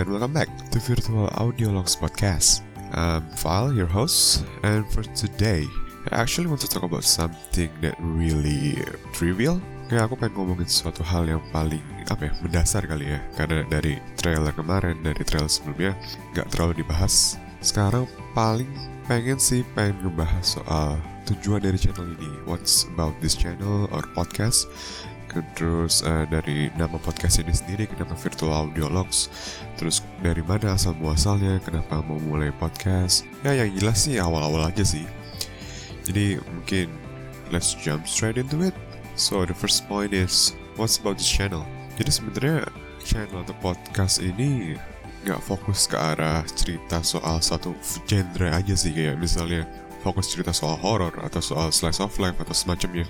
and welcome back to Virtual Audio Logs Podcast. I'm Val, your host, and for today, I actually want to talk about something that really trivial. Kayak aku pengen ngomongin suatu hal yang paling apa ya mendasar kali ya, karena dari trailer kemarin, dari trailer sebelumnya nggak terlalu dibahas. Sekarang paling pengen sih pengen ngebahas soal tujuan dari channel ini, what's about this channel or podcast, terus uh, dari nama podcast ini sendiri kenapa virtual audio logs terus dari mana asal muasalnya kenapa mau mulai podcast? Ya yang jelas sih awal-awal aja sih. Jadi mungkin let's jump straight into it. So the first point is what's about this channel? Jadi sebenarnya channel atau podcast ini nggak fokus ke arah cerita soal satu genre aja sih. Kayak misalnya fokus cerita soal horror atau soal slice of life atau semacamnya.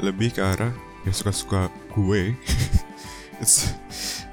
Lebih ke arah yang suka-suka gue it's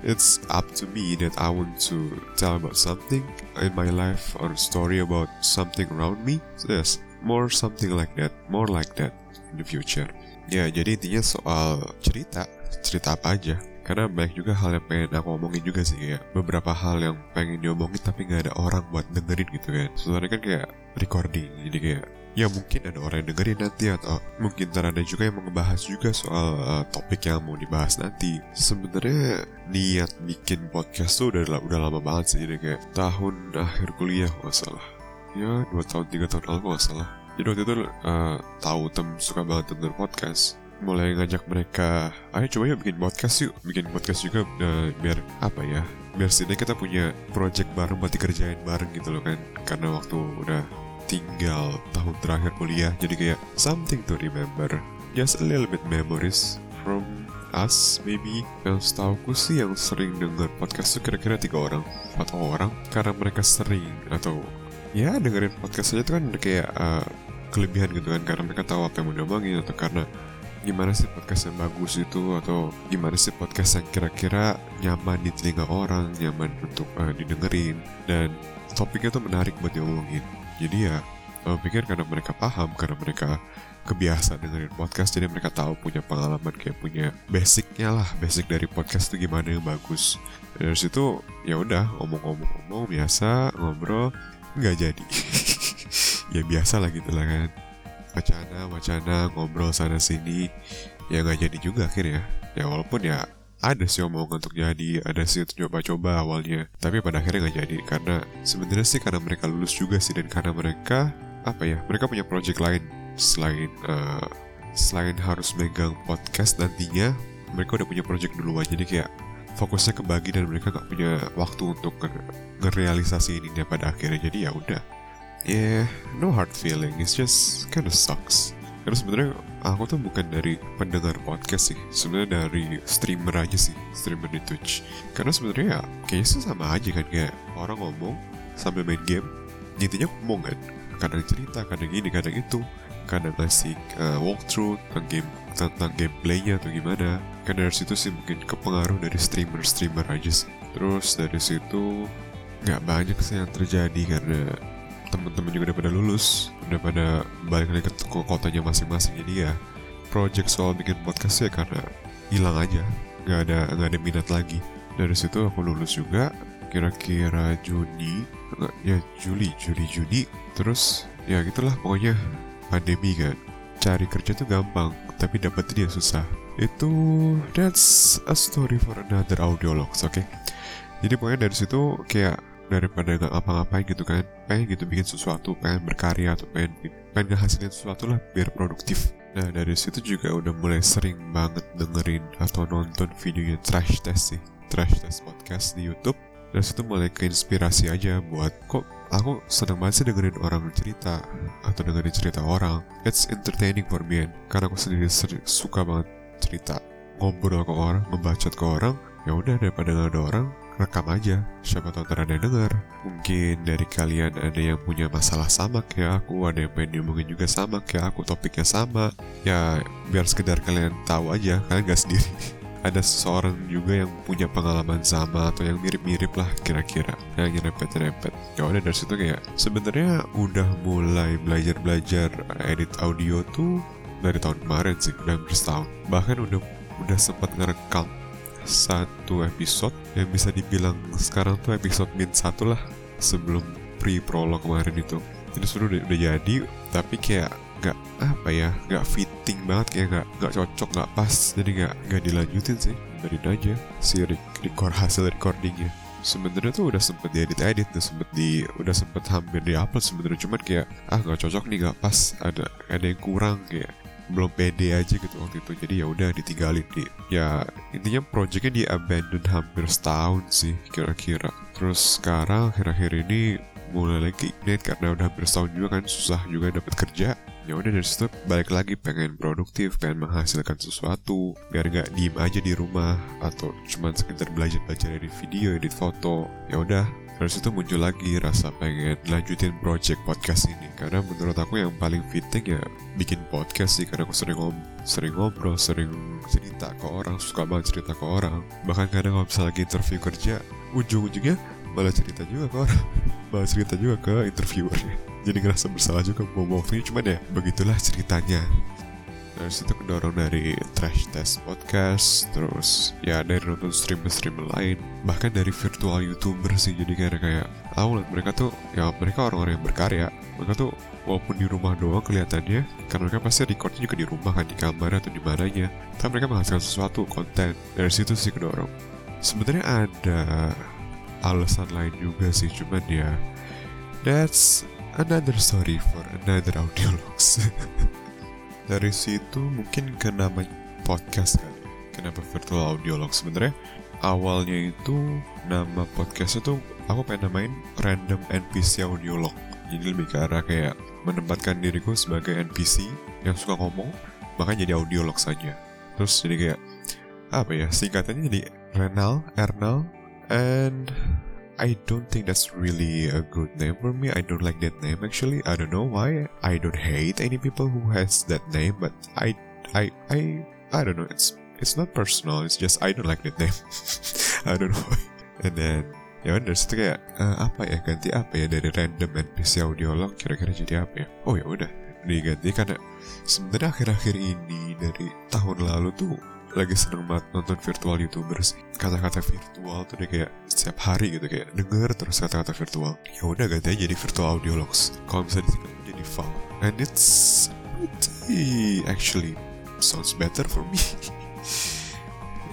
it's up to me that I want to tell about something in my life or story about something around me. So yes more something like that more like that in the future. Ya jadi intinya soal cerita cerita apa aja karena banyak juga hal yang pengen aku omongin juga sih kayak beberapa hal yang pengen diomongin tapi nggak ada orang buat dengerin gitu kan. Sebenarnya kan kayak recording jadi kayak ya mungkin ada orang yang dengerin nanti atau mungkin ntar ada juga yang ngebahas juga soal uh, topik yang mau dibahas nanti. Sebenarnya niat bikin podcast tuh udah udah lama banget sih jadi kayak tahun akhir kuliah nggak salah. Ya dua tahun tiga tahun lalu nggak salah. Jadi waktu itu uh, tahu tem suka banget denger podcast mulai ngajak mereka ayo coba yuk bikin podcast yuk. Bikin podcast juga uh, biar apa ya biar setidaknya kita punya project bareng buat dikerjain bareng gitu loh kan. Karena waktu udah tinggal tahun terakhir kuliah jadi kayak something to remember. Just a little bit memories from us maybe. Yang setauku sih yang sering denger podcast tuh kira-kira tiga orang atau orang. Karena mereka sering atau ya dengerin podcast aja tuh kan kayak uh, kelebihan gitu kan. Karena mereka tahu apa yang mau diomongin atau karena gimana sih podcast yang bagus itu? Atau gimana sih podcast yang kira-kira nyaman di telinga orang nyaman untuk uh, didengerin? Dan topiknya tuh menarik buat diomongin. Jadi ya uh, pikir karena mereka paham karena mereka kebiasa dengerin podcast jadi mereka tahu punya pengalaman kayak punya basicnya lah. Basic dari podcast itu gimana yang bagus. Dan dari situ ya udah ngomong-ngomong-ngomong biasa ngobrol nggak jadi. Ya biasa lah gitu lah kan wacana wacana ngobrol sana sini. Ya nggak jadi juga akhirnya. Ya walaupun ya ada sih omongan untuk jadi, ada sih untuk coba-coba awalnya. Tapi pada akhirnya nggak jadi karena sebenarnya sih karena mereka lulus juga sih dan karena mereka apa ya, mereka punya project lain. Selain uh, selain harus megang podcast nantinya, mereka udah punya project duluan. Jadi kayak fokusnya kebagi dan mereka nggak punya waktu untuk ngerealisasi ini pada akhirnya. Jadi ya udah yeah no hard feeling. It's just kinda sucks. Karena sebenarnya aku tuh bukan dari pendengar podcast sih. Sebenarnya dari streamer aja sih streamer di Twitch. Karena sebenarnya ya kayaknya sih sama aja kan kayak orang ngomong sambil main game intinya ngomong kan kadang cerita kadang gini kadang itu. Kadang ngasih uh, walkthrough tentang game tentang gameplaynya atau gimana. Kan dari situ sih mungkin kepengaruh dari streamer-streamer aja sih. Terus dari situ nggak banyak sih yang terjadi karena temen-temen juga udah pada lulus udah pada balik lagi ke kotanya masing-masing. Jadi ya project soal bikin podcast ya karena hilang aja. Nggak ada nggak ada minat lagi. Dari situ aku lulus juga kira-kira Juni enggak ya Juli Juli Juni. Terus ya gitulah pokoknya pandemi kan. Cari kerja tuh gampang tapi dapetin yang susah. Itu that's a story for another audio logs oke? Okay? jadi pokoknya dari situ kayak daripada gak ngapa-ngapain gitu kan. Pengen gitu bikin sesuatu pengen berkarya atau pengen pengen ngehasilin sesuatu lah biar produktif. Nah dari situ juga udah mulai sering banget dengerin atau nonton videonya trash test sih. Trash test podcast di YouTube. Dari situ mulai keinspirasi aja buat kok aku seneng banget sih dengerin orang cerita atau dengerin cerita orang. It's entertaining for me. Karena aku sendiri suka banget cerita. Ngobrol ke orang ngebacot ke orang ya udah daripada gak ada orang rekam aja. Siapa tahu ntar ada denger. Mungkin dari kalian ada yang punya masalah sama kayak aku ada yang pengen diomongin juga sama kayak aku topiknya sama. Ya biar sekedar kalian tahu aja kalian gak sendiri. Ada seseorang juga yang punya pengalaman sama atau yang mirip-mirip lah kira-kira. Yang nyerempet-nyerempet. Ya udah dari situ kayak sebenarnya udah mulai belajar-belajar edit audio tuh dari tahun kemarin sih udah hampir setahun. Bahkan udah udah sempat ngerekam satu episode yang bisa dibilang sekarang tuh episode min satu lah sebelum pre-prolog kemarin itu. Ini sudah udah, udah jadi tapi kayak nggak apa ya nggak fitting banget kayak nggak nggak cocok nggak pas jadi nggak nggak dilanjutin sih. Dari aja si record hasil recordingnya. Sebenarnya tuh udah sempet diedit edit tuh sempet di udah sempet hampir di upload sebenarnya. Cuman kayak ah nggak cocok nih nggak pas ada ada yang kurang kayak belum pede aja gitu waktu itu. Jadi ya udah ditinggalin di ya intinya projectnya di abandon hampir setahun sih kira-kira. Terus sekarang akhir-akhir ini mulai lagi ignite karena udah hampir setahun juga kan susah juga dapat kerja. Ya udah dari situ balik lagi pengen produktif pengen menghasilkan sesuatu biar nggak diem aja di rumah atau cuman sekedar belajar belajar dari video edit foto. Ya udah dari situ muncul lagi rasa pengen lanjutin project podcast ini. Karena menurut aku yang paling fitting ya bikin podcast sih. Karena aku sering ngob sering ngobrol sering cerita ke orang suka banget cerita ke orang. Bahkan kadang kalau misalnya lagi interview kerja ujung-ujungnya malah cerita juga ke orang. Malah cerita juga ke interviewernya. Jadi ngerasa bersalah juga mau waktunya. Cuman ya begitulah ceritanya dari situ kedorong dari trash test podcast terus ya dari nonton streamer-streamer lain bahkan dari virtual youtuber sih. Jadi kayak kayak aku lihat mereka tuh ya mereka orang-orang yang berkarya. Mereka tuh walaupun di rumah doang kelihatannya karena mereka pasti recordnya juga di rumah kan di kamar atau di mananya. Tapi mereka menghasilkan sesuatu konten. Dari situ sih kedorong. Sebenarnya ada alasan lain juga sih cuman ya that's another story for another audio logs dari situ mungkin ke nama podcast kali kenapa virtual audio log sebenarnya? Awalnya itu nama podcastnya tuh aku pengen namain random NPC audio log. Jadi lebih ke arah kayak menempatkan diriku sebagai NPC yang suka ngomong makanya jadi audio log saja terus jadi kayak apa ya singkatannya jadi Renal, Ernal, and I don't think that's really a good name for me. I don't like that name actually. I don't know why. I don't hate any people who has that name, but I I I I don't know. It's it's not personal. It's just I don't like that name. I don't know why. And then ya udah situ kayak uh, apa ya ganti apa ya dari random NPC audiolog kira-kira jadi apa ya? Oh ya udah diganti karena sebenarnya akhir-akhir ini dari tahun lalu tuh lagi seneng banget nonton virtual youtubers kata-kata virtual tuh dia kayak setiap hari gitu kayak denger terus kata-kata virtual. Ya udah ganti jadi virtual audiologs. Kalau bisa disingkat jadi VAL and it's pretty actually sounds better for me.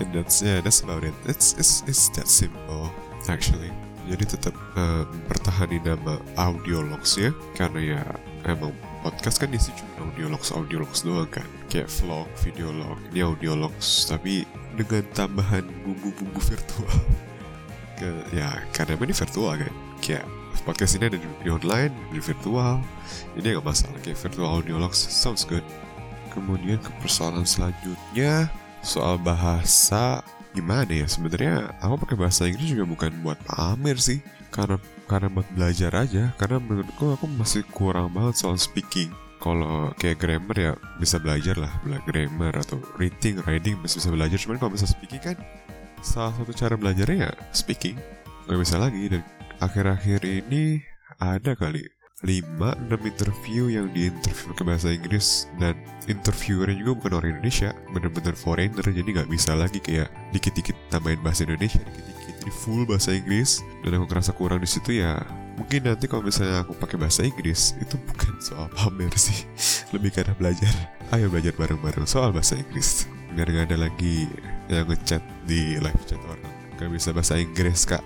And that's yeah that's about it. It's it's it's that simple actually. Jadi tetap uh, mempertahankan nama audiologs ya karena ya emang podcast kan isi cuma audiologs audiologs doang kan. Kayak vlog videolog ini audiologs tapi dengan tambahan bumbu-bumbu virtual. Ke ya karena ini virtual kan. Kayak podcast ini ada di, di online di virtual. Ini nggak masalah kayak virtual audiologs sounds good. Kemudian ke persoalan selanjutnya soal bahasa. Gimana ya sebenarnya aku pakai bahasa Inggris juga bukan buat pamer sih karena karena buat belajar aja. Karena menurutku aku masih kurang banget soal speaking. Kalau kayak grammar ya bisa belajar lah. Belajar grammar atau reading writing masih bisa belajar. Cuman kalau bisa speaking kan salah satu cara belajarnya ya speaking. Nggak bisa lagi. Dan akhir-akhir ini ada kali 5-6 interview yang di interview ke bahasa Inggris. Dan interviewernya juga bukan orang Indonesia bener-bener foreigner. Jadi nggak bisa lagi kayak dikit-dikit tambahin bahasa Indonesia dikit-dikit jadi full bahasa Inggris dan aku ngerasa kurang di situ ya mungkin nanti kalau misalnya aku pakai bahasa Inggris itu bukan soal pamer sih. Lebih karena belajar. Ayo belajar bareng-bareng soal bahasa Inggris. Biar nggak ada lagi yang ngechat di live chat orang. Gak bisa bahasa Inggris kak.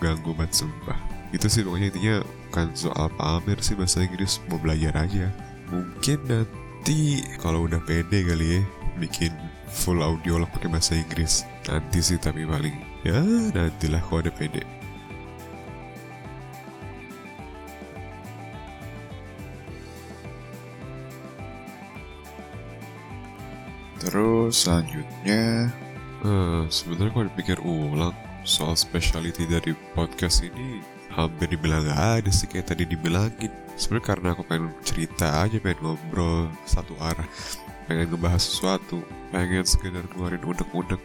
Ganggu banget sumpah. Itu sih pokoknya intinya bukan soal pamer sih bahasa Inggris mau belajar aja. Mungkin nanti kalau udah pede kali ya bikin full audio lah pakai bahasa Inggris. Nanti sih tapi paling ya nantilah kalau udah pede Terus selanjutnya, uh, sebenarnya kalau dipikir ulang soal speciality dari podcast ini. Hampir dibilang gak ada sih kayak tadi dibilangin. Sebenarnya karena aku pengen cerita aja pengen ngobrol satu arah. Pengen ngebahas sesuatu pengen sekedar keluarin unek-unek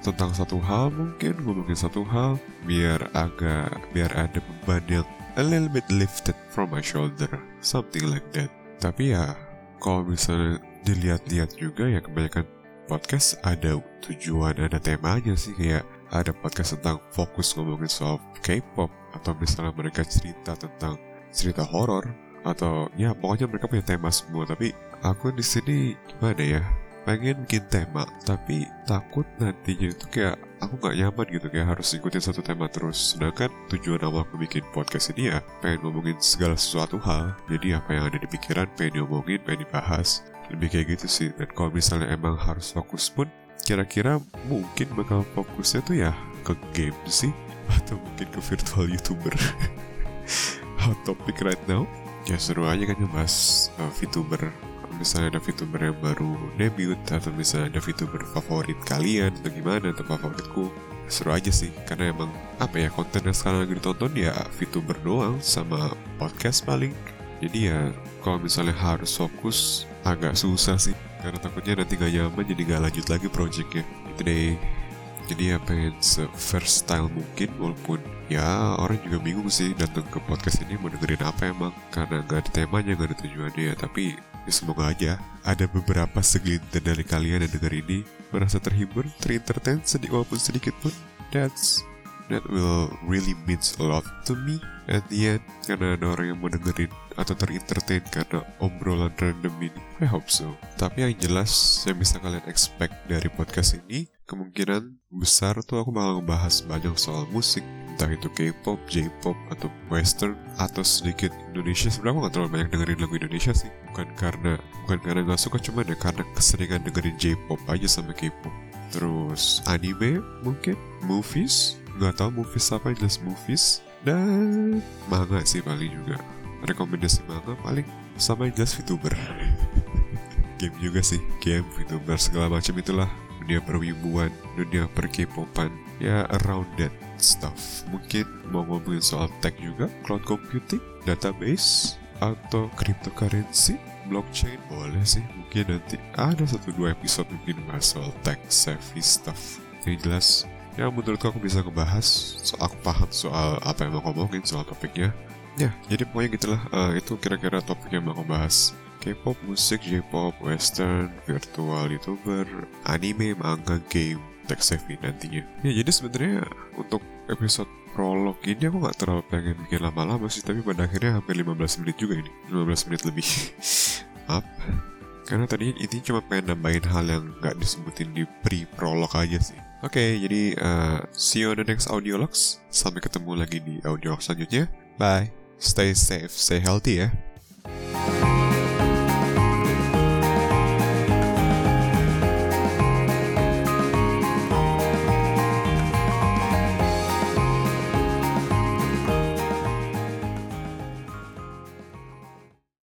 tentang satu hal mungkin ngomongin satu hal biar agak biar ada beban yang a little bit lifted from my shoulder something like that. Tapi ya kalau misalnya dilihat-lihat juga ya kebanyakan podcast ada tujuan, ada temanya sih kayak ada podcast tentang fokus ngomongin soal K-pop atau misalnya mereka cerita tentang cerita horor atau ya pokoknya mereka punya tema semua. Tapi aku di sini gimana ya pengen bikin tema tapi takut nantinya itu kayak aku nggak nyaman gitu kayak harus ikutin satu tema terus. Sedangkan tujuan awal aku bikin podcast ini ya pengen ngomongin segala sesuatu hal. Jadi apa yang ada di pikiran pengen diomongin pengen dibahas. Lebih kayak gitu sih. Dan kalau misalnya emang harus fokus pun kira-kira mungkin bakal fokusnya tuh ya ke game sih atau mungkin ke virtual youtuber. Hot topic right now. Ya seru aja kan ngebahas uh, VTuber misalnya ada VTuber yang baru debut atau misalnya ada VTuber favorit kalian atau gimana atau favoritku seru aja sih. Karena emang apa ya konten yang sekarang lagi ditonton ya VTuber doang sama podcast paling. Jadi ya kalau misalnya harus fokus agak susah sih. Karena takutnya nanti gak nyaman jadi gak lanjut lagi projectnya. Itu deh. Jadi ya pengen se-versatile mungkin walaupun ya orang juga bingung sih datang ke podcast ini mau dengerin apa emang. Karena gak ada temanya gak ada tujuannya. Ya tapi semoga aja ada beberapa segelintir dari kalian yang denger ini merasa terhibur terentertain sedikit walaupun sedikit pun. That's that will really means a lot to me at the end. Karena ada orang yang mau dengerin atau terentertain karena obrolan random ini. I hope so. Tapi yang jelas yang bisa kalian expect dari podcast ini kemungkinan besar tuh aku bakal ngebahas banyak soal musik entah itu K-pop, J-pop, atau Western, atau sedikit Indonesia. Sebenarnya aku gak terlalu banyak dengerin lagu Indonesia sih. Bukan karena bukan karena gak suka, cuma ya karena keseringan dengerin J-pop aja sama K-pop. Terus anime mungkin, movies, nggak tahu movies apa jelas movies dan manga sih paling juga rekomendasi manga paling sama jelas VTuber game juga sih game VTuber segala macam itulah dunia perwibuan dunia perkepopan ya around that stuff. Mungkin mau ngomongin soal tech juga, cloud computing, database, atau cryptocurrency, blockchain, boleh sih. Mungkin nanti ada satu dua episode mungkin bahas soal tech savvy stuff. Yang jelas, ya menurutku aku bisa ngebahas soal aku paham soal apa yang mau ngomongin soal topiknya. Ya, jadi pokoknya gitulah. Uh, itu kira-kira topik yang mau aku bahas. K-pop, musik, J-pop, western, virtual youtuber, anime, manga, game, tech savvy nantinya. Ya jadi sebenarnya untuk episode prolog ini aku nggak terlalu pengen bikin lama-lama sih tapi pada akhirnya hampir 15 menit juga ini. 15 menit lebih. Maaf. Karena tadi ini cuma pengen nambahin hal yang nggak disebutin di pre-prolog aja sih. Oke okay, jadi uh, see you on the next audio logs sampai ketemu lagi di audio selanjutnya. Bye. Stay safe stay healthy ya